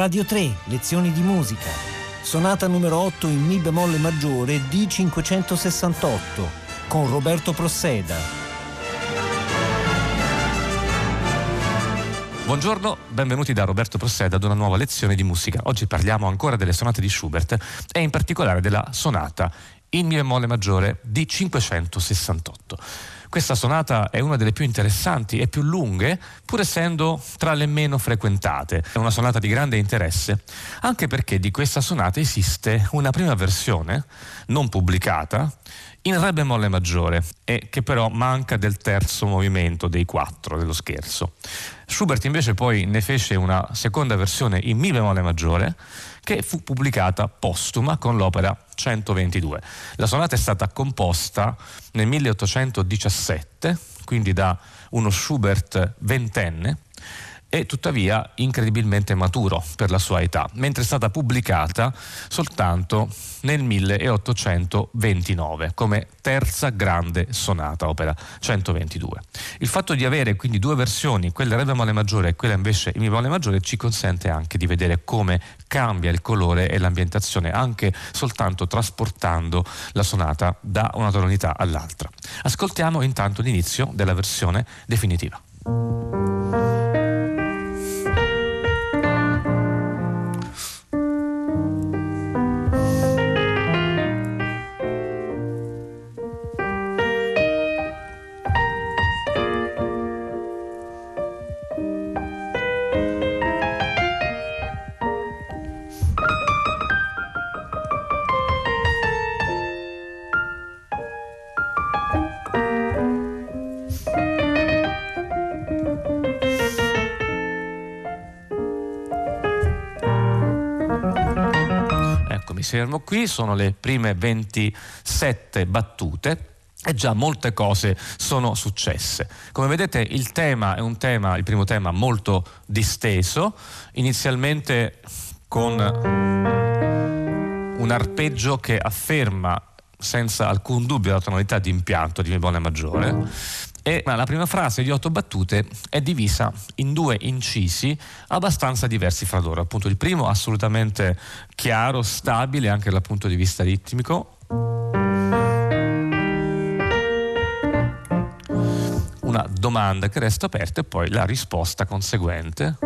Radio 3, lezioni di musica. Sonata numero 8 in Mi bemolle maggiore D568 con Roberto Prosseda. Buongiorno, benvenuti da Roberto Prosseda ad una nuova lezione di musica. Oggi parliamo ancora delle sonate di Schubert e in particolare della sonata in Mi bemolle maggiore D568. Questa sonata è una delle più interessanti e più lunghe, pur essendo tra le meno frequentate. È una sonata di grande interesse, anche perché di questa sonata esiste una prima versione, non pubblicata, in Re bemolle maggiore e che però manca del terzo movimento dei quattro dello scherzo. Schubert invece poi ne fece una seconda versione in Mi bemolle maggiore che fu pubblicata postuma con l'opera 122. La sonata è stata composta nel 1817, quindi da uno Schubert ventenne, e tuttavia incredibilmente maturo per la sua età, mentre è stata pubblicata soltanto nel 1829 come terza grande sonata, opera 122. Il fatto di avere quindi due versioni, quella Re bemolle maggiore e quella invece in Mi bemolle maggiore, ci consente anche di vedere come cambia il colore e l'ambientazione, anche soltanto trasportando la sonata da una tonalità all'altra. Ascoltiamo intanto l'inizio della versione definitiva. Fermo qui, sono le prime 27 battute e già molte cose sono successe. Come vedete il tema è un tema, il primo tema molto disteso, inizialmente con un arpeggio che afferma senza alcun dubbio la tonalità di impianto di Mi maggiore e la prima frase di otto battute è divisa in due incisi abbastanza diversi fra loro. Appunto, il primo assolutamente chiaro, stabile anche dal punto di vista ritmico. Una domanda che resta aperta e poi la risposta conseguente.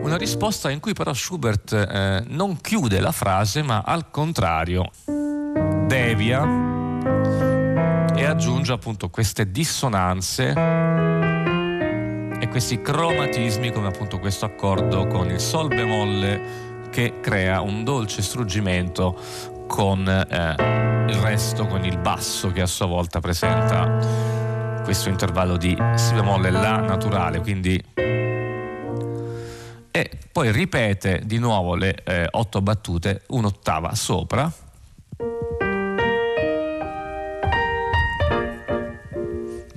Una risposta in cui però Schubert eh, non chiude la frase, ma al contrario devia e aggiunge appunto queste dissonanze e questi cromatismi come appunto questo accordo con il sol bemolle che crea un dolce struggimento con eh, il resto, con il basso che a sua volta presenta questo intervallo di si bemolle la naturale, quindi e poi ripete di nuovo le eh, otto battute un'ottava sopra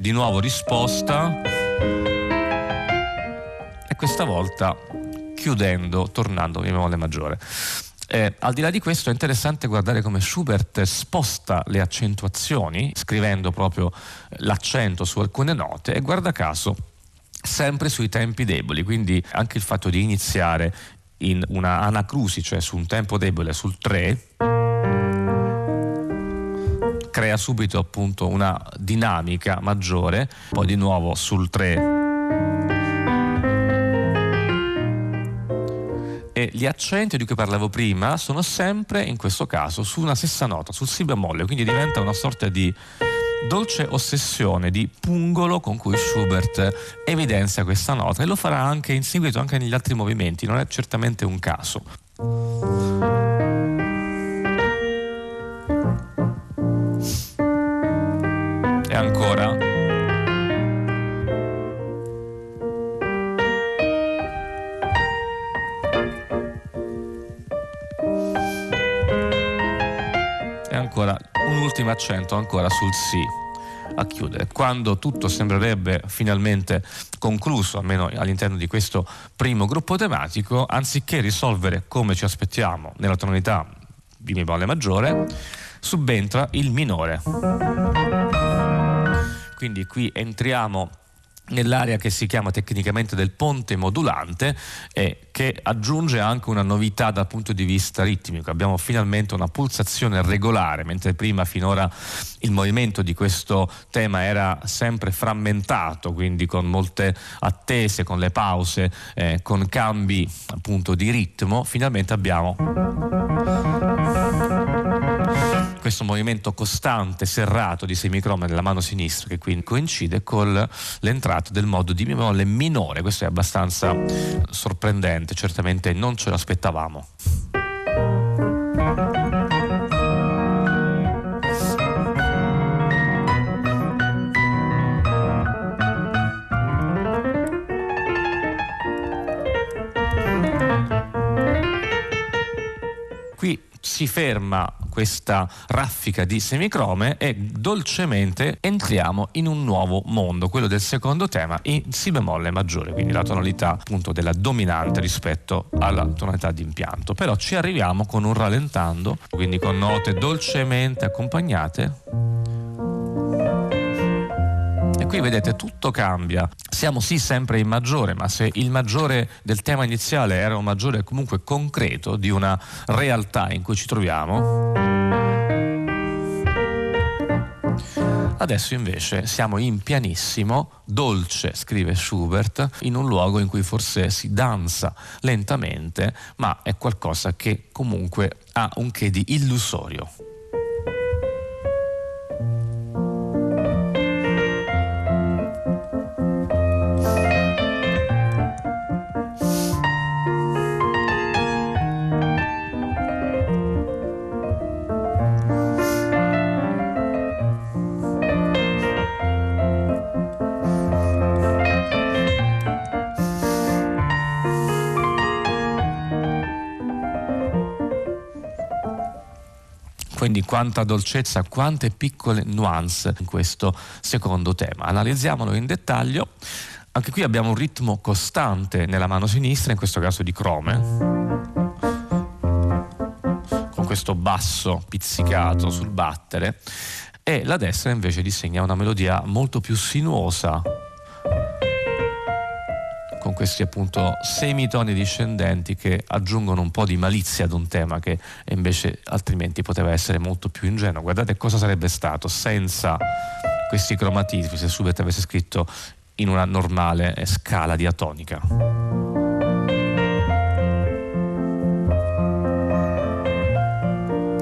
di nuovo risposta e questa volta chiudendo, tornando in bemolle maggiore. Eh, al di là di questo è interessante guardare come Schubert sposta le accentuazioni, scrivendo proprio l'accento su alcune note e guarda caso sempre sui tempi deboli, quindi anche il fatto di iniziare in una anacrusi, cioè su un tempo debole sul 3, crea subito appunto una dinamica maggiore, poi di nuovo sul 3 e gli accenti di cui parlavo prima sono sempre in questo caso su una stessa nota, sul si bemolle, quindi diventa una sorta di dolce ossessione di pungolo con cui Schubert evidenzia questa nota e lo farà anche in seguito anche negli altri movimenti, non è certamente un caso. Ancora un ultimo accento ancora sul sì a chiudere. Quando tutto sembrerebbe finalmente concluso, almeno all'interno di questo primo gruppo tematico, anziché risolvere come ci aspettiamo nella tonalità di Mi bemolle maggiore, subentra il minore. Quindi qui entriamo nell'area che si chiama tecnicamente del ponte modulante e che aggiunge anche una novità dal punto di vista ritmico. Abbiamo finalmente una pulsazione regolare, mentre prima finora il movimento di questo tema era sempre frammentato, quindi con molte attese, con le pause, eh, con cambi appunto di ritmo, finalmente abbiamo questo movimento costante, serrato di semicroma nella mano sinistra che quindi coincide con l'entrata del modo di bemolle minore. Questo è abbastanza sorprendente, certamente non ce l'aspettavamo. Qui si ferma questa raffica di semicrome e dolcemente entriamo in un nuovo mondo, quello del secondo tema in Si bemolle maggiore, quindi la tonalità appunto della dominante rispetto alla tonalità di impianto. Però ci arriviamo con un rallentando, quindi con note dolcemente accompagnate e qui vedete tutto cambia. Siamo sì sempre in maggiore, ma se il maggiore del tema iniziale era un maggiore comunque concreto di una realtà in cui ci troviamo, Adesso invece siamo in pianissimo, dolce, scrive Schubert, in un luogo in cui forse si danza lentamente, ma è qualcosa che comunque ha un che di illusorio. Quanta dolcezza, quante piccole nuance in questo secondo tema. Analizziamolo in dettaglio. Anche qui abbiamo un ritmo costante nella mano sinistra, in questo caso di crome, con questo basso pizzicato sul battere, e la destra invece disegna una melodia molto più sinuosa, con questi appunto semitoni discendenti che aggiungono un po' di malizia ad un tema che invece altrimenti poteva essere molto più ingenuo. Guardate cosa sarebbe stato senza questi cromatismi se Schubert avesse scritto in una normale scala diatonica.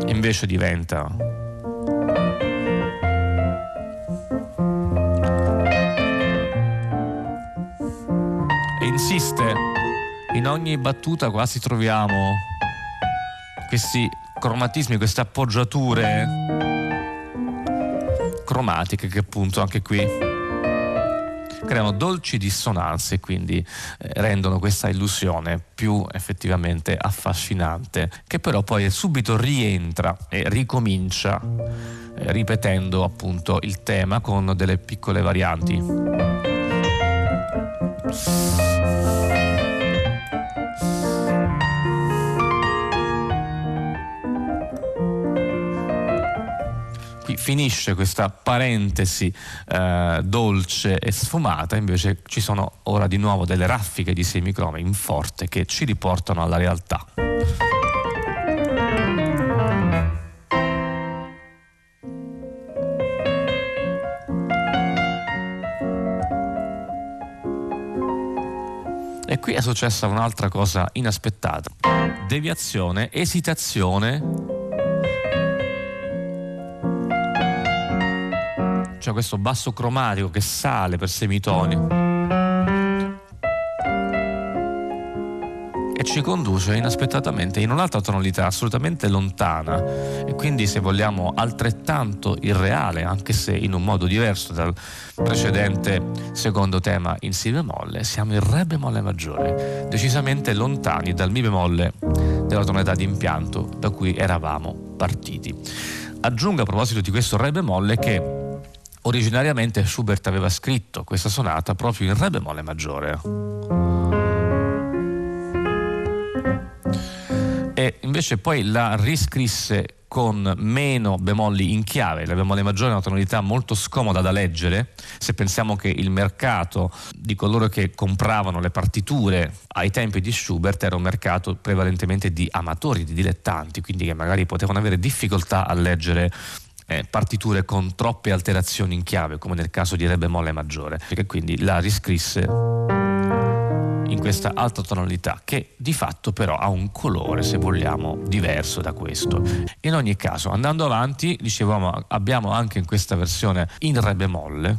Invece diventa insiste in ogni battuta quasi troviamo questi cromatismi, queste appoggiature cromatiche che appunto anche qui creano dolci dissonanze e quindi eh, rendono questa illusione più effettivamente affascinante, che però poi subito rientra e ricomincia eh, ripetendo appunto il tema con delle piccole varianti. Finisce questa parentesi eh, dolce e sfumata, invece ci sono ora di nuovo delle raffiche di semicrome in forte che ci riportano alla realtà. Qui è successa un'altra cosa inaspettata. Deviazione, esitazione. C'è questo basso cromatico che sale per semitoni. Ci conduce inaspettatamente in un'altra tonalità assolutamente lontana e quindi se vogliamo altrettanto irreale, anche se in un modo diverso dal precedente secondo tema in Si bemolle, siamo in Re bemolle maggiore, decisamente lontani dal Mi bemolle della tonalità di impianto da cui eravamo partiti. Aggiungo a proposito di questo Re bemolle che originariamente Schubert aveva scritto questa sonata proprio in Re bemolle maggiore. E invece poi la riscrisse con meno bemolli in chiave. La bemolle maggiore è una tonalità molto scomoda da leggere. Se pensiamo che il mercato di coloro che compravano le partiture ai tempi di Schubert era un mercato prevalentemente di amatori, di dilettanti, quindi che magari potevano avere difficoltà a leggere eh, partiture con troppe alterazioni in chiave, come nel caso di Re bemolle maggiore, e quindi la riscrisse in questa alta tonalità che di fatto però ha un colore, se vogliamo, diverso da questo. In ogni caso, andando avanti, dicevamo, abbiamo anche in questa versione in Re bemolle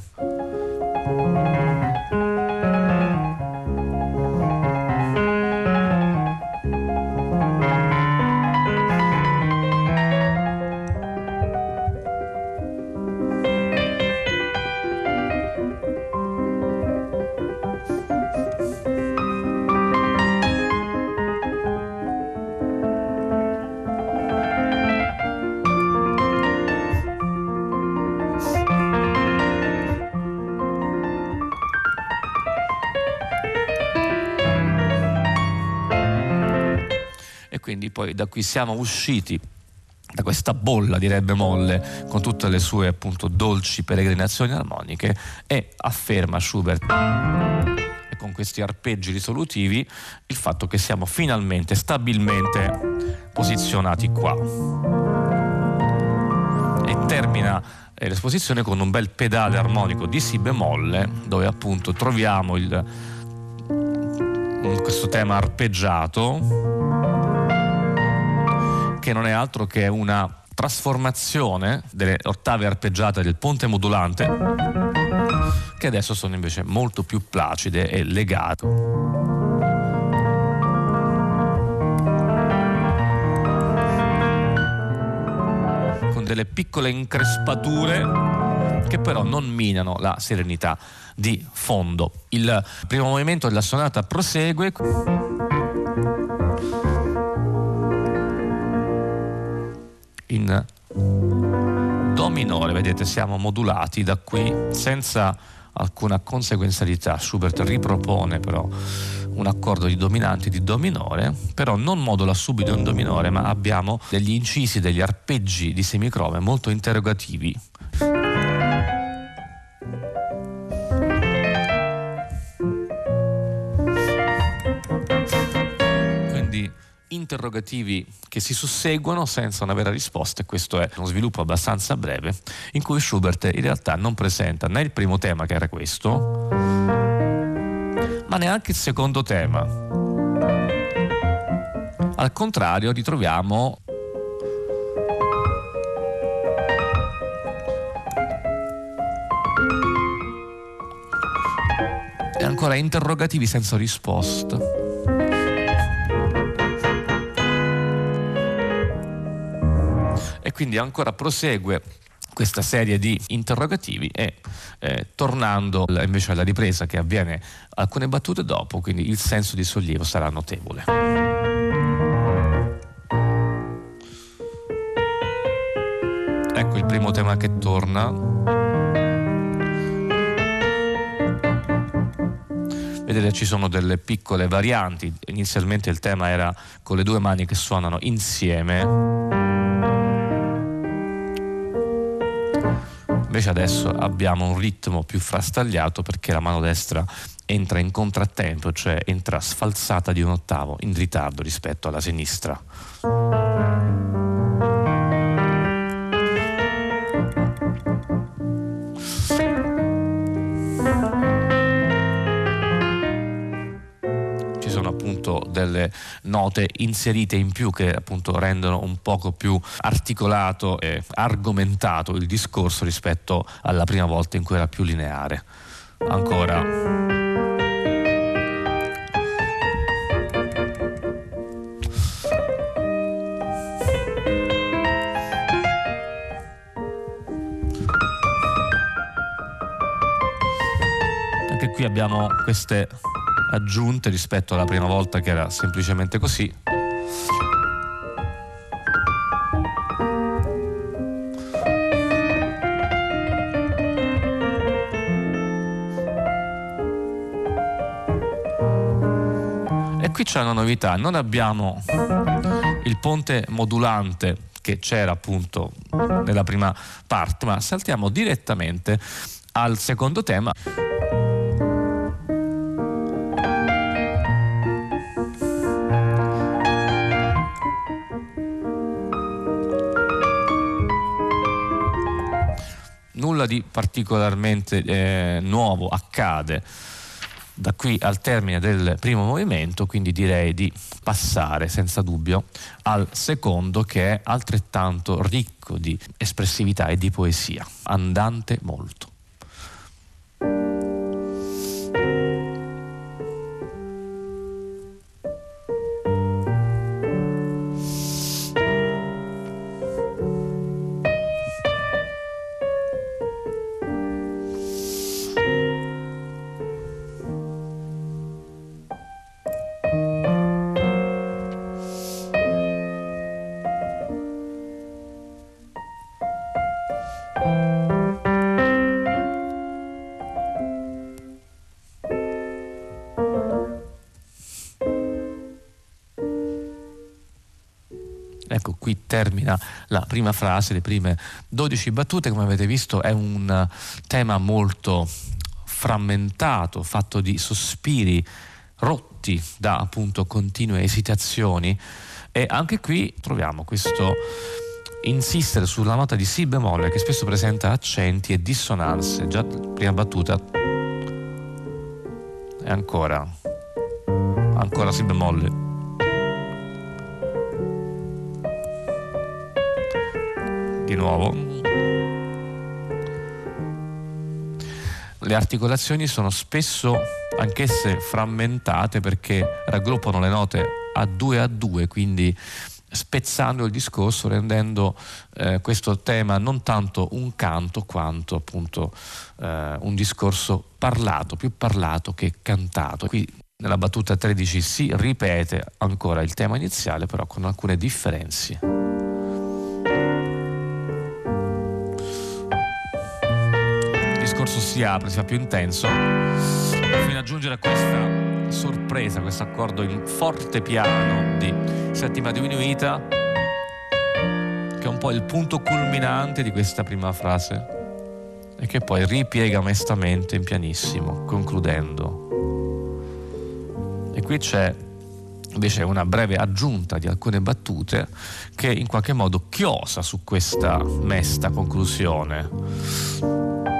cui siamo usciti da questa bolla di Re bemolle con tutte le sue appunto dolci peregrinazioni armoniche e afferma Schubert. Con questi arpeggi risolutivi il fatto che siamo finalmente stabilmente posizionati qua. E termina eh, l'esposizione con un bel pedale armonico di Si bemolle dove appunto troviamo il, questo tema arpeggiato che non è altro che una trasformazione delle ottave arpeggiate del ponte modulante che adesso sono invece molto più placide e legate. Con delle piccole increspature che però non minano la serenità di fondo. Il primo movimento della sonata prosegue in Do minore, vedete siamo modulati da qui senza alcuna conseguenzialità. Schubert ripropone però un accordo di dominanti di Do minore, però non modula subito in Do minore, ma abbiamo degli incisi, degli arpeggi di semicrome molto interrogativi. Interrogativi che si susseguono senza una vera risposta e questo è uno sviluppo abbastanza breve in cui Schubert in realtà non presenta né il primo tema che era questo, ma neanche il secondo tema. Al contrario ritroviamo ancora interrogativi senza risposta. Quindi ancora prosegue questa serie di interrogativi e eh, tornando invece alla ripresa che avviene alcune battute dopo, quindi il senso di sollievo sarà notevole. Ecco il primo tema che torna. Vedete ci sono delle piccole varianti, inizialmente il tema era con le due mani che suonano insieme Invece adesso abbiamo un ritmo più frastagliato perché la mano destra entra in contrattempo, cioè entra sfalsata di un ottavo in ritardo rispetto alla sinistra. Delle note inserite in più che appunto rendono un poco più articolato e argomentato il discorso rispetto alla prima volta in cui era più lineare. Ancora. Qui abbiamo queste aggiunte rispetto alla prima volta che era semplicemente così. E qui c'è una novità, non abbiamo il ponte modulante che c'era appunto nella prima parte, ma saltiamo direttamente al secondo tema. Nulla di particolarmente eh, nuovo accade da qui al termine del primo movimento, quindi direi di passare senza dubbio al secondo che è altrettanto ricco di espressività e di poesia, andante molto. Termina la prima frase, le prime 12 battute, come avete visto è un tema molto frammentato, fatto di sospiri rotti da appunto continue esitazioni. E anche qui troviamo questo insistere sulla nota di Si bemolle che spesso presenta accenti e dissonanze, già prima battuta e ancora ancora Si bemolle nuovo. Le articolazioni sono spesso anch'esse frammentate perché raggruppano le note a due a due, quindi spezzando il discorso, rendendo eh, questo tema non tanto un canto quanto appunto eh, un discorso parlato, più parlato che cantato. Qui nella battuta 13 si ripete ancora il tema iniziale, però con alcune differenze. Discorso si apre, si fa più intenso, fino ad aggiungere a questa sorpresa, questo accordo in forte piano di settima diminuita, che è un po' il punto culminante di questa prima frase e che poi ripiega mestamente in pianissimo, concludendo. E qui c'è invece una breve aggiunta di alcune battute che in qualche modo chiosa su questa mesta conclusione.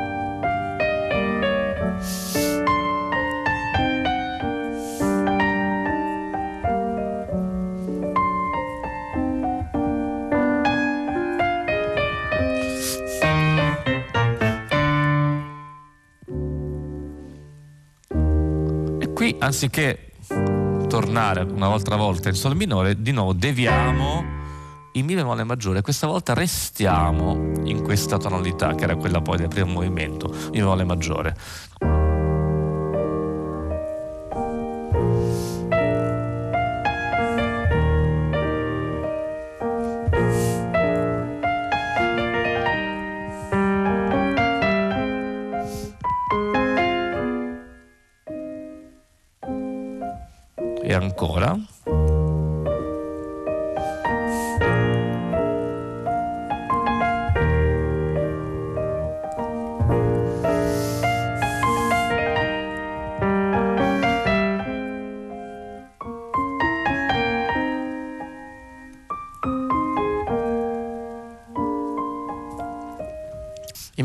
Qui anziché tornare una volta in sol minore, di nuovo deviamo in mi bemolle maggiore, questa volta restiamo in questa tonalità che era quella poi del primo movimento, mi bemolle maggiore.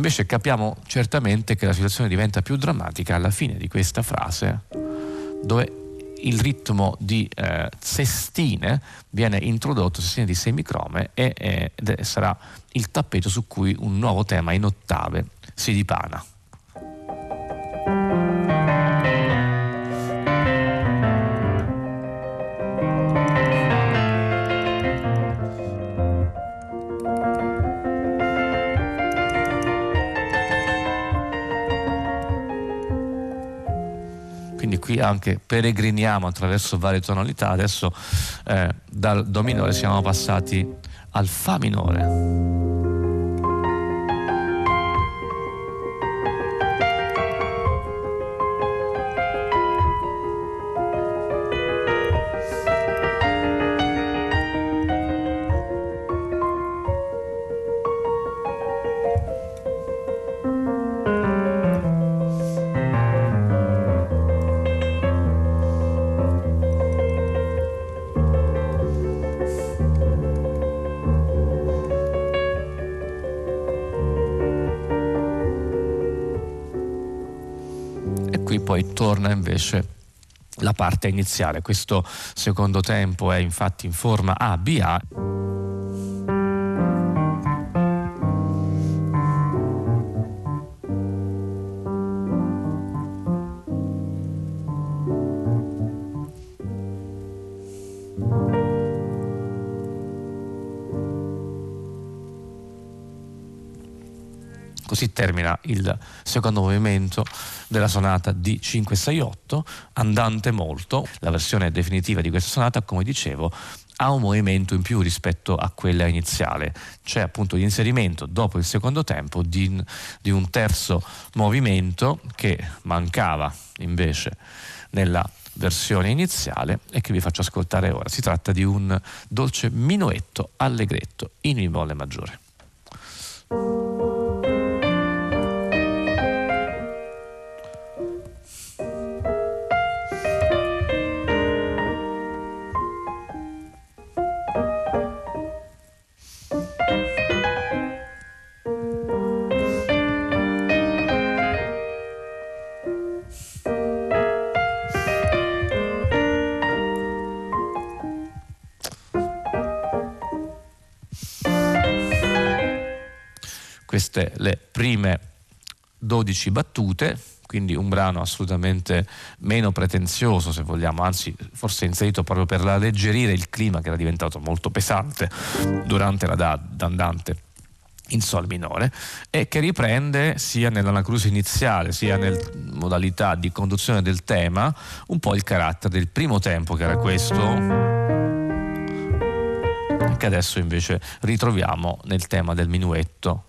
Invece capiamo certamente che la situazione diventa più drammatica alla fine di questa frase, dove il ritmo di eh, sestine viene introdotto, sestine di semicrome, e, ed sarà il tappeto su cui un nuovo tema in ottave si dipana. Anche peregriniamo attraverso varie tonalità, adesso eh, dal Do minore siamo passati al Fa minore. Poi torna invece la parte iniziale. Questo secondo tempo è infatti in forma ABA. Così termina il secondo movimento della sonata D568, andante molto. La versione definitiva di questa sonata, come dicevo, ha un movimento in più rispetto a quella iniziale. C'è appunto l'inserimento dopo il secondo tempo di, di un terzo movimento che mancava invece nella versione iniziale e che vi faccio ascoltare ora. Si tratta di un dolce minuetto allegretto in mi bemolle maggiore. Queste le prime 12 battute, quindi un brano assolutamente meno pretenzioso se vogliamo, anzi forse inserito proprio per alleggerire il clima che era diventato molto pesante durante la d'andante in sol minore e che riprende sia nell'anacrusi iniziale sia nella modalità di conduzione del tema un po' il carattere del primo tempo che era questo che adesso invece ritroviamo nel tema del minuetto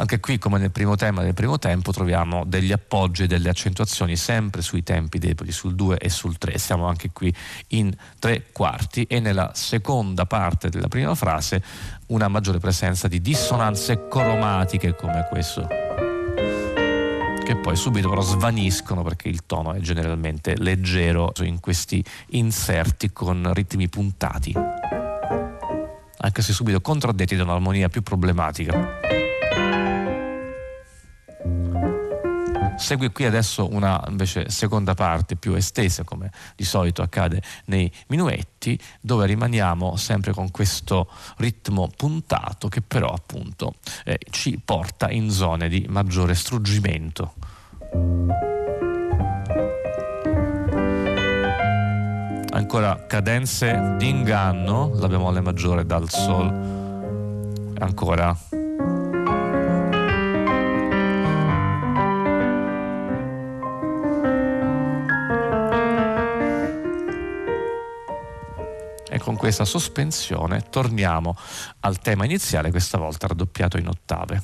Anche qui, come nel primo tema del primo tempo, troviamo degli appoggi e delle accentuazioni sempre sui tempi deboli, sul 2 e sul 3. Siamo anche qui in tre quarti e nella seconda parte della prima frase una maggiore presenza di dissonanze cromatiche come questo che poi subito però svaniscono perché il tono è generalmente leggero in questi inserti con ritmi puntati, anche se subito contraddetti da un'armonia più problematica. Segue qui adesso una invece seconda parte più estesa, come di solito accade nei minuetti, dove rimaniamo sempre con questo ritmo puntato che però appunto eh, ci porta in zone di maggiore struggimento. Ancora cadenze di inganno, la bemolle maggiore dal sol. Ancora con questa sospensione torniamo al tema iniziale, questa volta raddoppiato in ottave.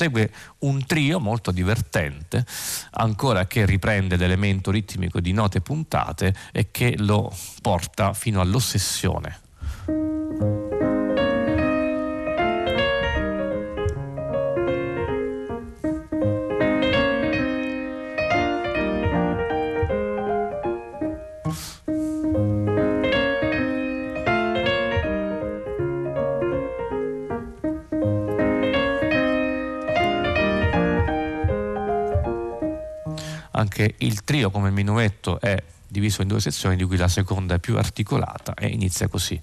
segue un trio molto divertente, ancora che riprende l'elemento ritmico di note puntate e che lo porta fino all'ossessione. Anche il trio come minuetto è diviso in due sezioni, di cui la seconda è più articolata e inizia così.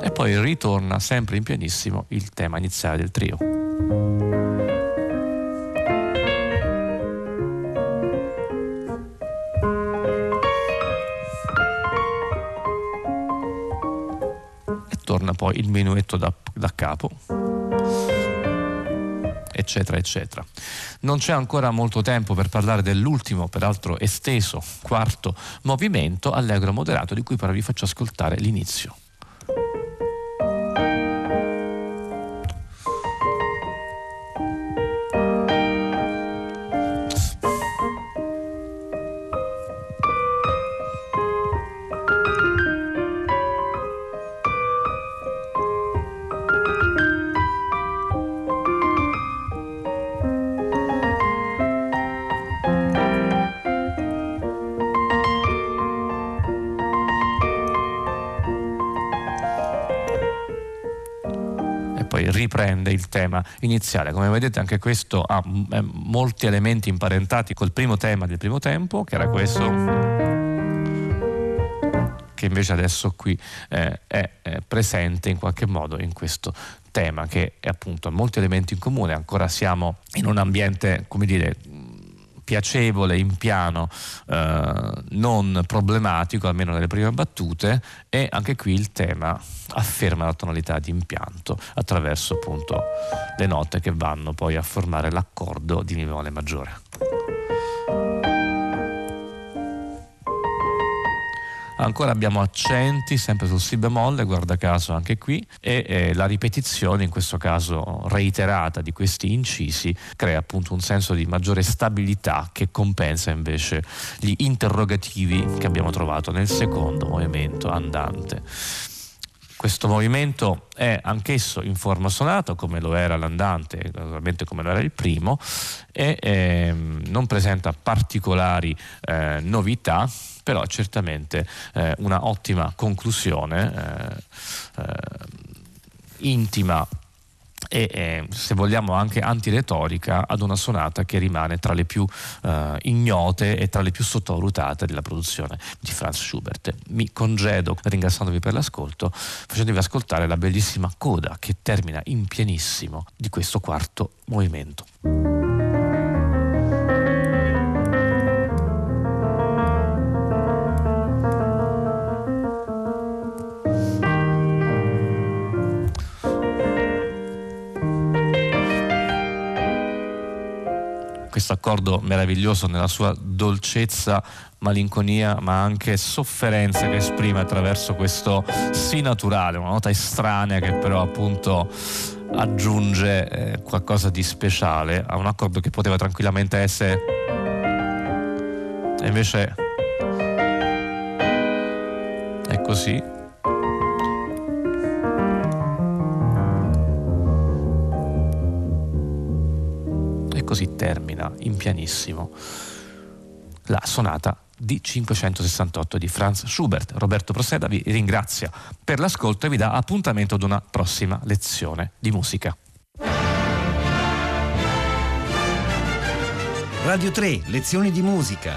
E poi ritorna sempre in pianissimo il tema iniziale del trio. Poi il minuetto da, da capo eccetera eccetera. Non c'è ancora molto tempo per parlare dell'ultimo, peraltro esteso, quarto movimento allegro moderato di cui però vi faccio ascoltare l'inizio. Riprende il tema iniziale. Come vedete anche questo ha eh, molti elementi imparentati col primo tema del primo tempo, che era questo che invece adesso qui eh, è, è presente in qualche modo in questo tema che appunto ha molti elementi in comune, ancora siamo in un ambiente, come dire, piacevole in piano, eh, non problematico, almeno nelle prime battute, e anche qui il tema afferma la tonalità di impianto attraverso appunto le note che vanno poi a formare l'accordo di Mi bemolle maggiore. Ancora abbiamo accenti sempre sul Si bemolle, guarda caso anche qui, e eh, la ripetizione, in questo caso reiterata, di questi incisi crea appunto un senso di maggiore stabilità che compensa invece gli interrogativi che abbiamo trovato nel secondo movimento andante. Questo movimento è anch'esso in forma sonata, come lo era l'andante, naturalmente come lo era il primo, e ehm, non presenta particolari eh, novità, però certamente eh, una ottima conclusione, eh, eh intima e eh, se vogliamo anche antiretorica ad una sonata che rimane tra le più eh, ignote e tra le più sottovalutate della produzione di Franz Schubert. Mi congedo ringraziandovi per l'ascolto, facendovi ascoltare la bellissima coda che termina in pianissimo di questo quarto movimento. Questo accordo meraviglioso nella sua dolcezza, malinconia, ma anche sofferenza che esprime attraverso questo sì naturale, una nota estranea che però appunto aggiunge eh, qualcosa di speciale a un accordo che poteva tranquillamente essere e invece è così così termina in pianissimo la sonata di 568 di Franz Schubert. Roberto Proseda vi ringrazia per l'ascolto e vi dà appuntamento ad una prossima lezione di musica. Radio 3, lezioni di musica.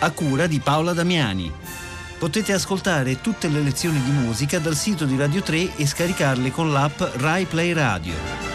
A cura di Paola Damiani. Potete ascoltare tutte le lezioni di musica dal sito di Radio 3 e scaricarle con l'app Rai Play Radio.